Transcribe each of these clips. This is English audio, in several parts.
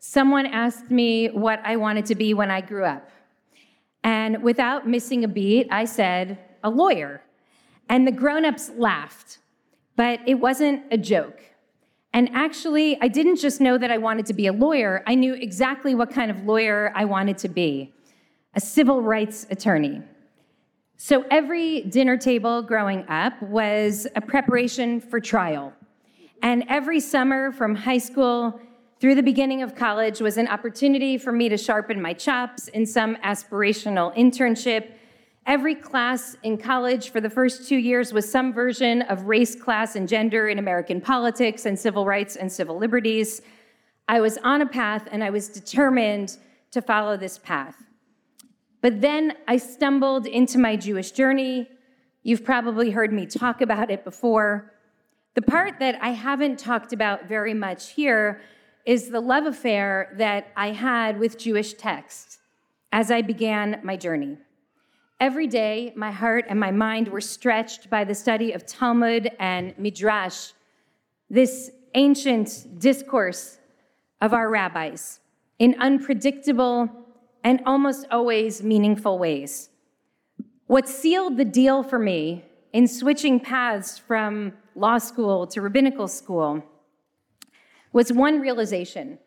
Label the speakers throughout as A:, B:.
A: someone asked me what I wanted to be when I grew up. And without missing a beat, I said, a lawyer. And the grown ups laughed, but it wasn't a joke. And actually, I didn't just know that I wanted to be a lawyer, I knew exactly what kind of lawyer I wanted to be a civil rights attorney. So every dinner table growing up was a preparation for trial. And every summer from high school through the beginning of college was an opportunity for me to sharpen my chops in some aspirational internship. Every class in college for the first two years was some version of race, class, and gender in American politics and civil rights and civil liberties. I was on a path and I was determined to follow this path. But then I stumbled into my Jewish journey. You've probably heard me talk about it before. The part that I haven't talked about very much here is the love affair that I had with Jewish texts as I began my journey. Every day, my heart and my mind were stretched by the study of Talmud and Midrash, this ancient discourse of our rabbis, in unpredictable and almost always meaningful ways. What sealed the deal for me in switching paths from law school to rabbinical school was one realization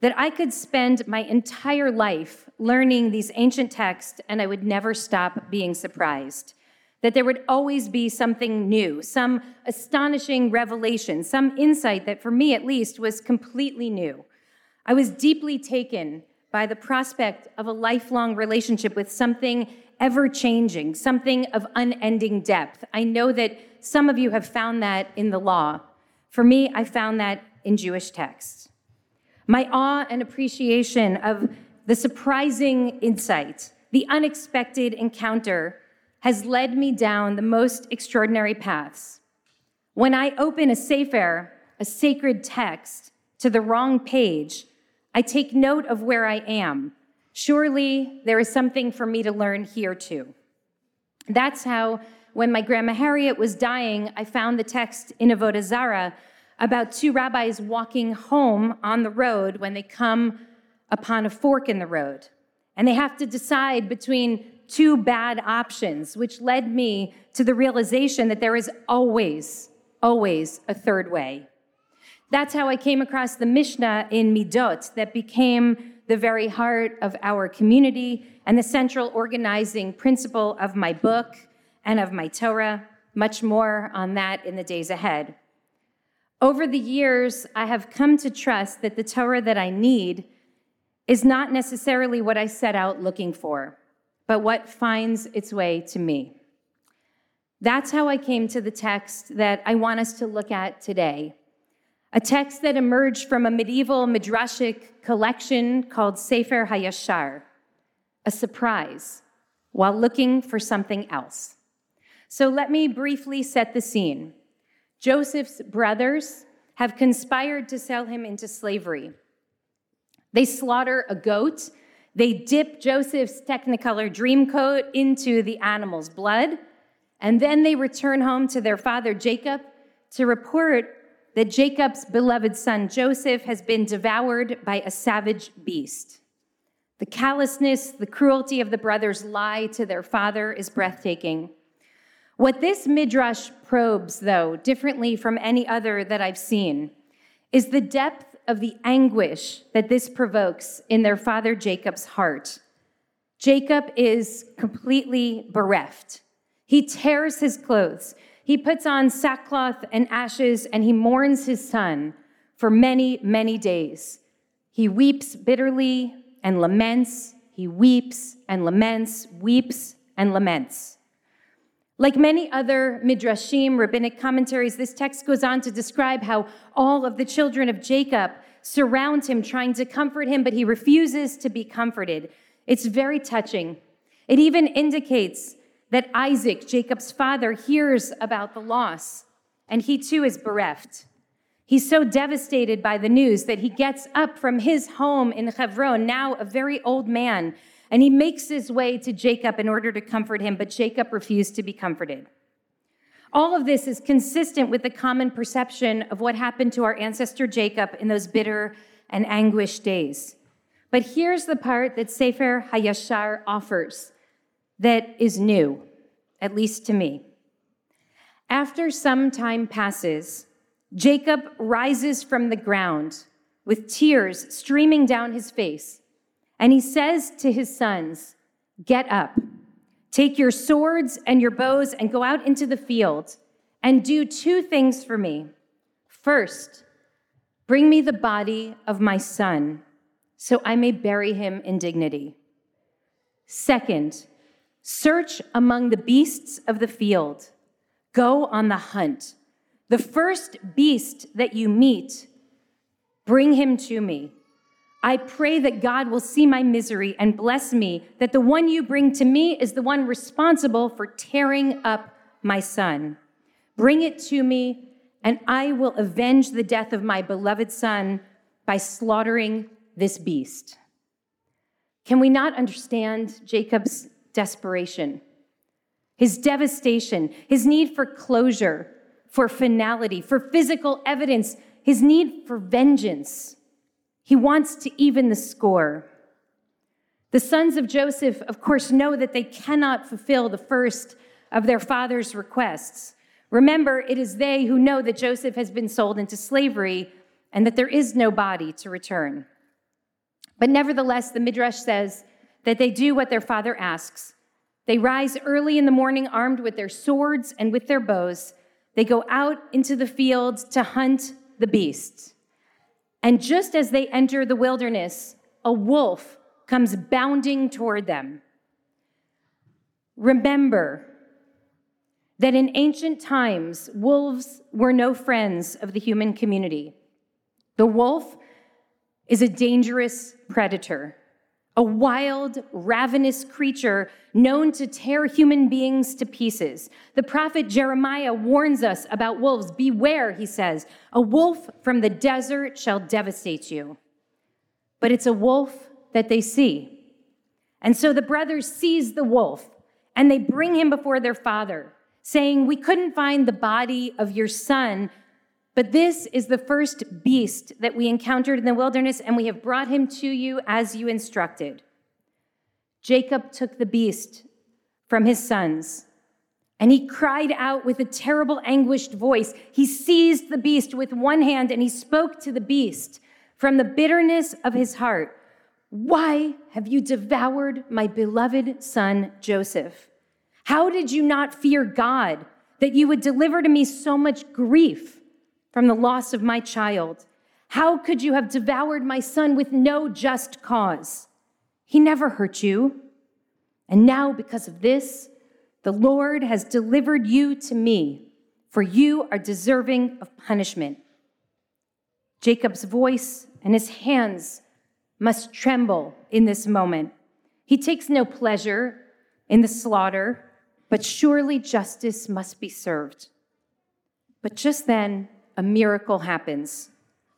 A: that I could spend my entire life learning these ancient texts and I would never stop being surprised. That there would always be something new, some astonishing revelation, some insight that, for me at least, was completely new. I was deeply taken by the prospect of a lifelong relationship with something ever changing, something of unending depth. I know that some of you have found that in the law. For me, I found that in Jewish texts. My awe and appreciation of the surprising insight, the unexpected encounter, has led me down the most extraordinary paths. When I open a sefer, a sacred text, to the wrong page, I take note of where I am. Surely there is something for me to learn here too. That's how, when my grandma Harriet was dying, I found the text in Avodah Zarah about two rabbis walking home on the road when they come upon a fork in the road. And they have to decide between two bad options, which led me to the realization that there is always, always a third way. That's how I came across the Mishnah in Midot that became the very heart of our community and the central organizing principle of my book and of my Torah. Much more on that in the days ahead. Over the years, I have come to trust that the Torah that I need is not necessarily what I set out looking for, but what finds its way to me. That's how I came to the text that I want us to look at today. A text that emerged from a medieval midrashic collection called Sefer Hayashar, a surprise, while looking for something else. So let me briefly set the scene. Joseph's brothers have conspired to sell him into slavery. They slaughter a goat. They dip Joseph's Technicolor dream coat into the animal's blood. And then they return home to their father Jacob to report that Jacob's beloved son Joseph has been devoured by a savage beast. The callousness, the cruelty of the brothers' lie to their father is breathtaking. What this midrash probes, though, differently from any other that I've seen, is the depth of the anguish that this provokes in their father Jacob's heart. Jacob is completely bereft. He tears his clothes. He puts on sackcloth and ashes and he mourns his son for many, many days. He weeps bitterly and laments. He weeps and laments, weeps and laments. Like many other midrashim, rabbinic commentaries, this text goes on to describe how all of the children of Jacob surround him, trying to comfort him, but he refuses to be comforted. It's very touching. It even indicates that Isaac, Jacob's father, hears about the loss, and he too is bereft. He's so devastated by the news that he gets up from his home in Hebron, now a very old man, and he makes his way to Jacob in order to comfort him, but Jacob refused to be comforted. All of this is consistent with the common perception of what happened to our ancestor Jacob in those bitter and anguished days. But here's the part that Sefer Hayashar offers that is new, at least to me. After some time passes, Jacob rises from the ground with tears streaming down his face, and he says to his sons, Get up, take your swords and your bows, and go out into the field and do two things for me. First, bring me the body of my son so I may bury him in dignity. Second, search among the beasts of the field, go on the hunt. The first beast that you meet, bring him to me. I pray that God will see my misery and bless me, that the one you bring to me is the one responsible for tearing up my son. Bring it to me, and I will avenge the death of my beloved son by slaughtering this beast. Can we not understand Jacob's desperation, his devastation, his need for closure, for finality, for physical evidence, his need for vengeance? He wants to even the score. The sons of Joseph, of course, know that they cannot fulfill the first of their father's requests. Remember, it is they who know that Joseph has been sold into slavery and that there is no body to return. But nevertheless, the Midrash says that they do what their father asks. They rise early in the morning armed with their swords and with their bows. They go out into the fields to hunt the beasts. And just as they enter the wilderness, a wolf comes bounding toward them. Remember that in ancient times, wolves were no friends of the human community. The wolf is a dangerous predator, a wild, ravenous creature known to tear human beings to pieces. The prophet Jeremiah warns us about wolves. Beware, he says, a wolf from the desert shall devastate you. But it's a wolf that they see. And so the brothers seize the wolf and they bring him before their father, saying, We couldn't find the body of your son but this is the first beast that we encountered in the wilderness, and we have brought him to you as you instructed. Jacob took the beast from his sons, and he cried out with a terrible, anguished voice. He seized the beast with one hand, and he spoke to the beast from the bitterness of his heart Why have you devoured my beloved son, Joseph? How did you not fear God that you would deliver to me so much grief? From the loss of my child. How could you have devoured my son with no just cause? He never hurt you. And now, because of this, the Lord has delivered you to me, for you are deserving of punishment. Jacob's voice and his hands must tremble in this moment. He takes no pleasure in the slaughter, but surely justice must be served. But just then, a miracle happens.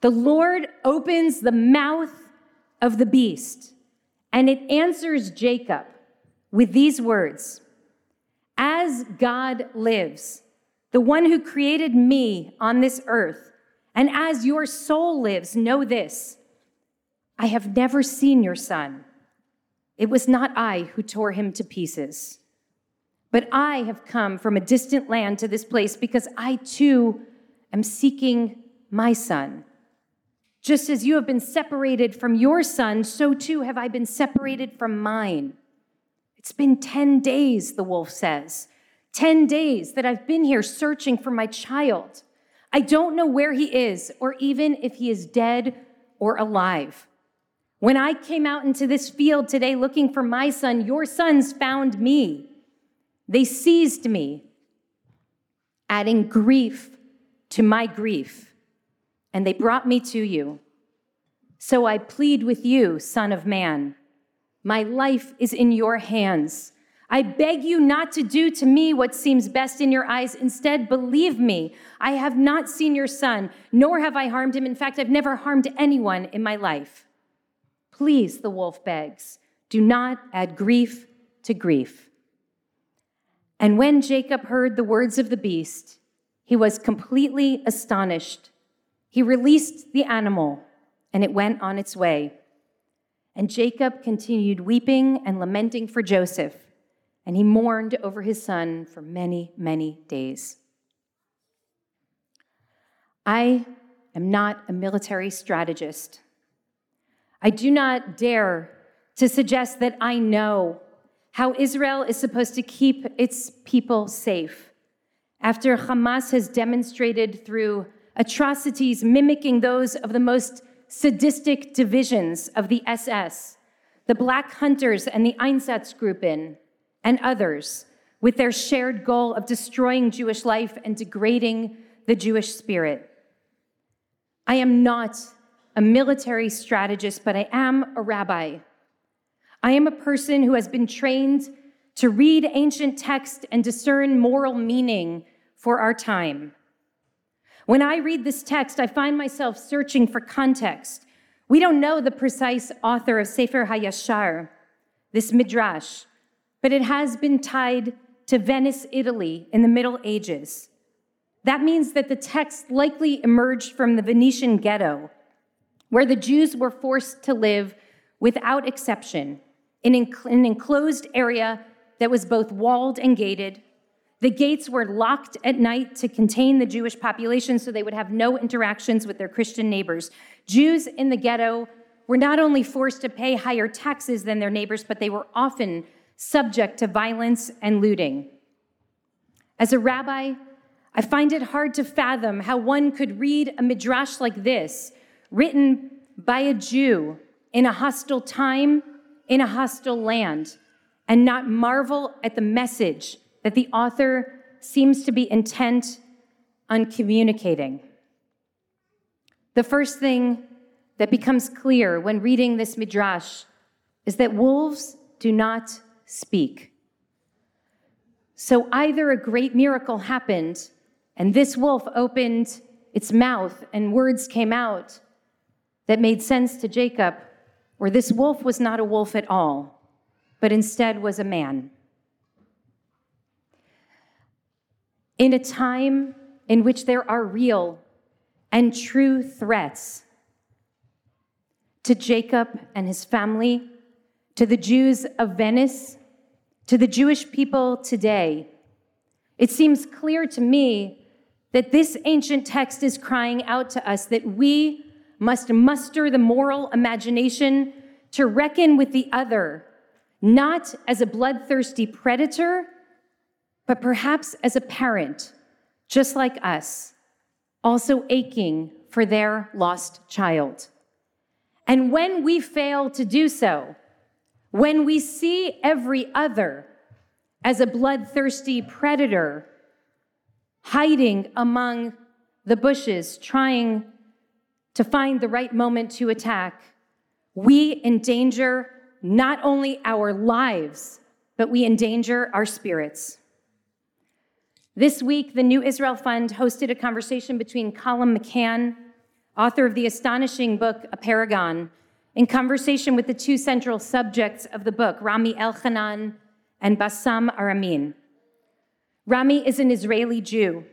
A: The Lord opens the mouth of the beast, and it answers Jacob with these words As God lives, the one who created me on this earth, and as your soul lives, know this I have never seen your son. It was not I who tore him to pieces. But I have come from a distant land to this place because I too am seeking my son. Just as you have been separated from your son, so too have I been separated from mine. It's been 10 days, the wolf says. 10 days that I've been here searching for my child. I don't know where he is, or even if he is dead or alive. When I came out into this field today looking for my son, your sons found me. They seized me, adding grief to my grief, and they brought me to you. So I plead with you, Son of Man. My life is in your hands. I beg you not to do to me what seems best in your eyes. Instead, believe me, I have not seen your son, nor have I harmed him. In fact, I've never harmed anyone in my life. Please, the wolf begs, do not add grief to grief. And when Jacob heard the words of the beast, he was completely astonished. He released the animal, and it went on its way. And Jacob continued weeping and lamenting for Joseph, and he mourned over his son for many, many days. I am not a military strategist. I do not dare to suggest that I know how Israel is supposed to keep its people safe after Hamas has demonstrated through atrocities mimicking those of the most sadistic divisions of the SS, the Black Hunters and the Einsatzgruppen, and others, with their shared goal of destroying Jewish life and degrading the Jewish spirit. I am not a military strategist, but I am a rabbi. I am a person who has been trained to read ancient text and discern moral meaning for our time. When I read this text, I find myself searching for context. We don't know the precise author of Sefer HaYashar, this midrash, but it has been tied to Venice, Italy in the Middle Ages. That means that the text likely emerged from the Venetian ghetto, where the Jews were forced to live without exception in an enclosed area that was both walled and gated. The gates were locked at night to contain the Jewish population so they would have no interactions with their Christian neighbors. Jews in the ghetto were not only forced to pay higher taxes than their neighbors, but they were often subject to violence and looting. As a rabbi, I find it hard to fathom how one could read a midrash like this, written by a Jew in a hostile time in a hostile land and not marvel at the message that the author seems to be intent on communicating. The first thing that becomes clear when reading this midrash is that wolves do not speak. So either a great miracle happened and this wolf opened its mouth and words came out that made sense to Jacob, or this wolf was not a wolf at all, but instead was a man. In a time in which there are real and true threats to Jacob and his family, to the Jews of Venice, to the Jewish people today, it seems clear to me that this ancient text is crying out to us that we must muster the moral imagination to reckon with the other, not as a bloodthirsty predator, but perhaps as a parent, just like us, also aching for their lost child. And when we fail to do so, when we see every other as a bloodthirsty predator hiding among the bushes, trying to find the right moment to attack, we endanger not only our lives, but we endanger our spirits. This week, the New Israel Fund hosted a conversation between Colum McCann, author of the astonishing book Apeirogon, in conversation with the two central subjects of the book, Rami Elchanan and Bassam Aramin. Rami is an Israeli Jew.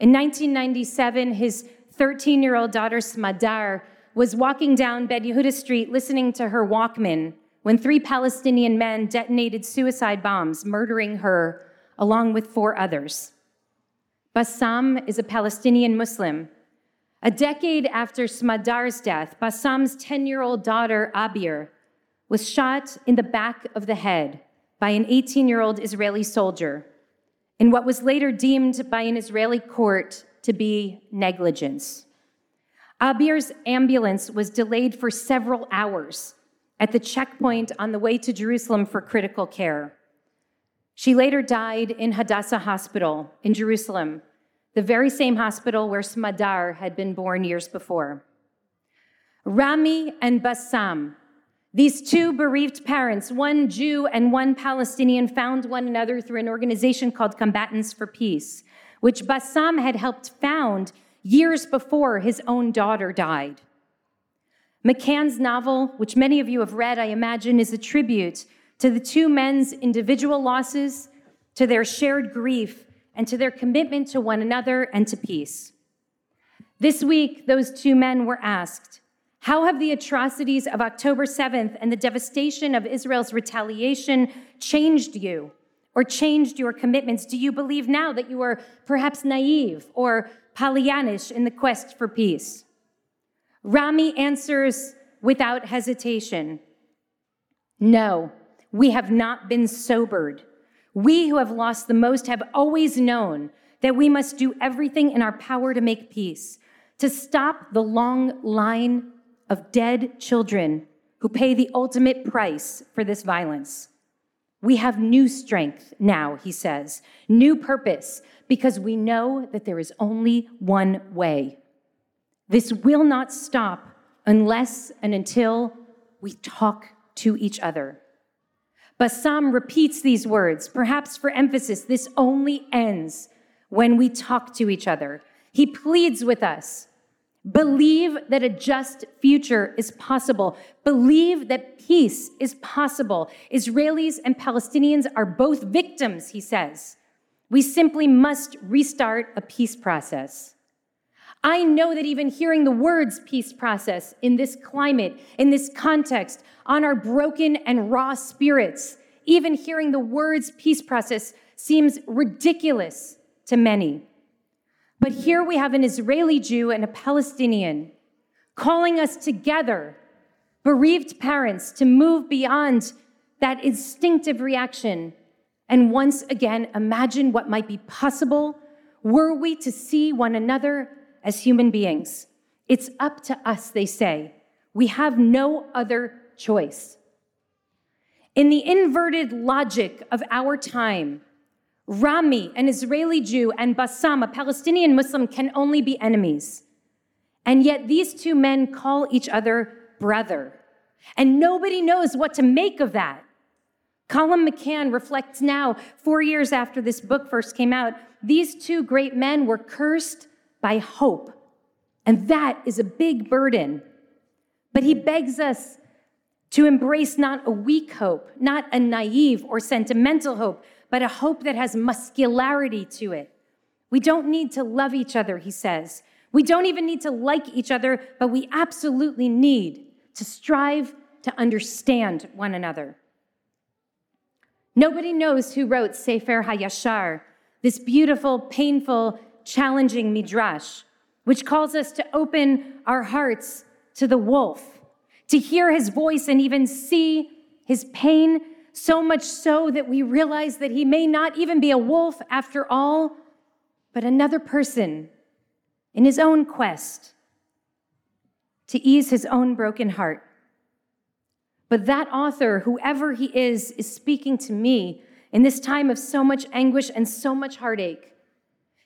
A: In 1997, his 13 year old daughter Smadar was walking down Ben Yehuda Street listening to her Walkman when three Palestinian men detonated suicide bombs, murdering her along with four others. Bassam is a Palestinian Muslim. A decade after Smadar's death, Bassam's 10 year old daughter, Abir, was shot in the back of the head by an 18 year old Israeli soldier in what was later deemed by an Israeli court to be negligence. Abir's ambulance was delayed for several hours at the checkpoint on the way to Jerusalem for critical care. She later died in Hadassah Hospital in Jerusalem, the very same hospital where Smadar had been born years before. Rami and Bassam, these two bereaved parents, one Jew and one Palestinian, found one another through an organization called Combatants for Peace, which Bassam had helped found years before his own daughter died. McCann's novel, which many of you have read, I imagine, is a tribute to the two men's individual losses, to their shared grief, and to their commitment to one another and to peace. This week, those two men were asked, How have the atrocities of October 7th and the devastation of Israel's retaliation changed you or changed your commitments? Do you believe now that you are perhaps naive or Pollyannish in the quest for peace? Rami answers without hesitation No, we have not been sobered. We who have lost the most have always known that we must do everything in our power to make peace, to stop the long line of dead children who pay the ultimate price for this violence. We have new strength now, he says, new purpose, because we know that there is only one way. This will not stop unless and until we talk to each other. Bassam repeats these words, perhaps for emphasis. This only ends when we talk to each other. He pleads with us believe that a just future is possible, believe that peace is possible. Israelis and Palestinians are both victims, he says. We simply must restart a peace process. I know that even hearing the words peace process in this climate, in this context, on our broken and raw spirits, even hearing the words peace process seems ridiculous to many. But here we have an Israeli Jew and a Palestinian calling us together, bereaved parents, to move beyond that instinctive reaction and once again imagine what might be possible were we to see one another as human beings. It's up to us, they say. We have no other choice. In the inverted logic of our time, Rami, an Israeli Jew, and Bassam, a Palestinian Muslim, can only be enemies. And yet these two men call each other brother. And nobody knows what to make of that. Colum McCann reflects now, four years after this book first came out, these two great men were cursed by hope. And that is a big burden. But he begs us to embrace not a weak hope, not a naive or sentimental hope, but a hope that has muscularity to it. We don't need to love each other, he says. We don't even need to like each other, but we absolutely need to strive to understand one another. Nobody knows who wrote Sefer HaYashar, this beautiful, painful, challenging midrash, which calls us to open our hearts to the wolf, to hear his voice and even see his pain, so much so that we realize that he may not even be a wolf after all, but another person in his own quest to ease his own broken heart. But that author, whoever he is, is speaking to me in this time of so much anguish and so much heartache.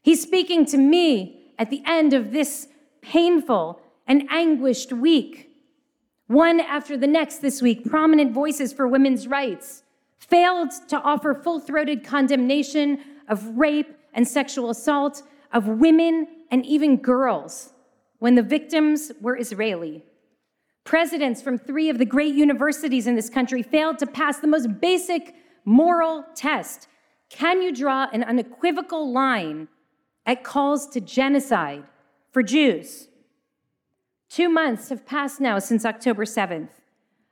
A: He's speaking to me at the end of this painful and anguished week. One after the next this week, prominent voices for women's rights failed to offer full throated condemnation of rape and sexual assault of women and even girls when the victims were Israeli. Presidents from three of the great universities in this country failed to pass the most basic moral test. Can you draw an unequivocal line at calls to genocide for Jews. Two months have passed now since October 7th.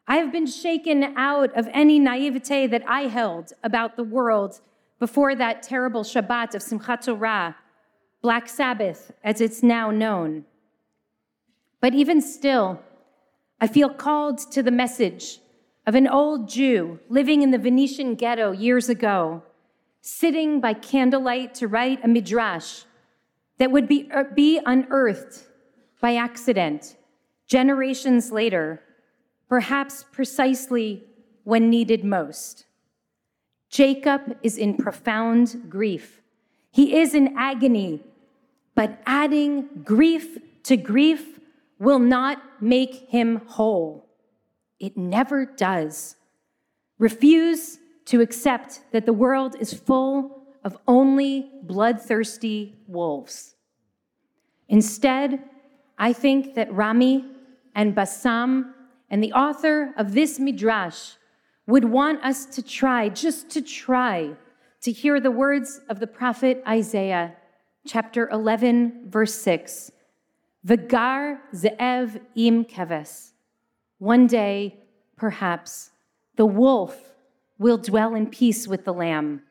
A: I have been shaken out of any naivete that I held about the world before that terrible Shabbat of Simchat Torah, Black Sabbath, as it's now known. But even still, I feel called to the message of an old Jew living in the Venetian ghetto years ago, sitting by candlelight to write a midrash that would be, uh, be unearthed by accident generations later, perhaps precisely when needed most. Jacob is in profound grief. He is in agony, but adding grief to grief will not make him whole. It never does. Refuse to accept that the world is full of only bloodthirsty wolves. Instead, I think that Rami and Bassam and the author of this midrash would want us to try, just to try, to hear the words of the prophet Isaiah, chapter 11, verse 6. Vagar ze'ev im keves. One day, perhaps, the wolf will dwell in peace with the lamb.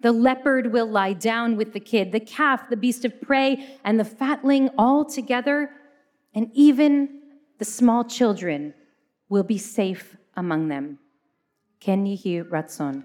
A: The leopard will lie down with the kid, the calf, the beast of prey, and the fatling all together, and even the small children will be safe among them. Ken Yihi Ratzon.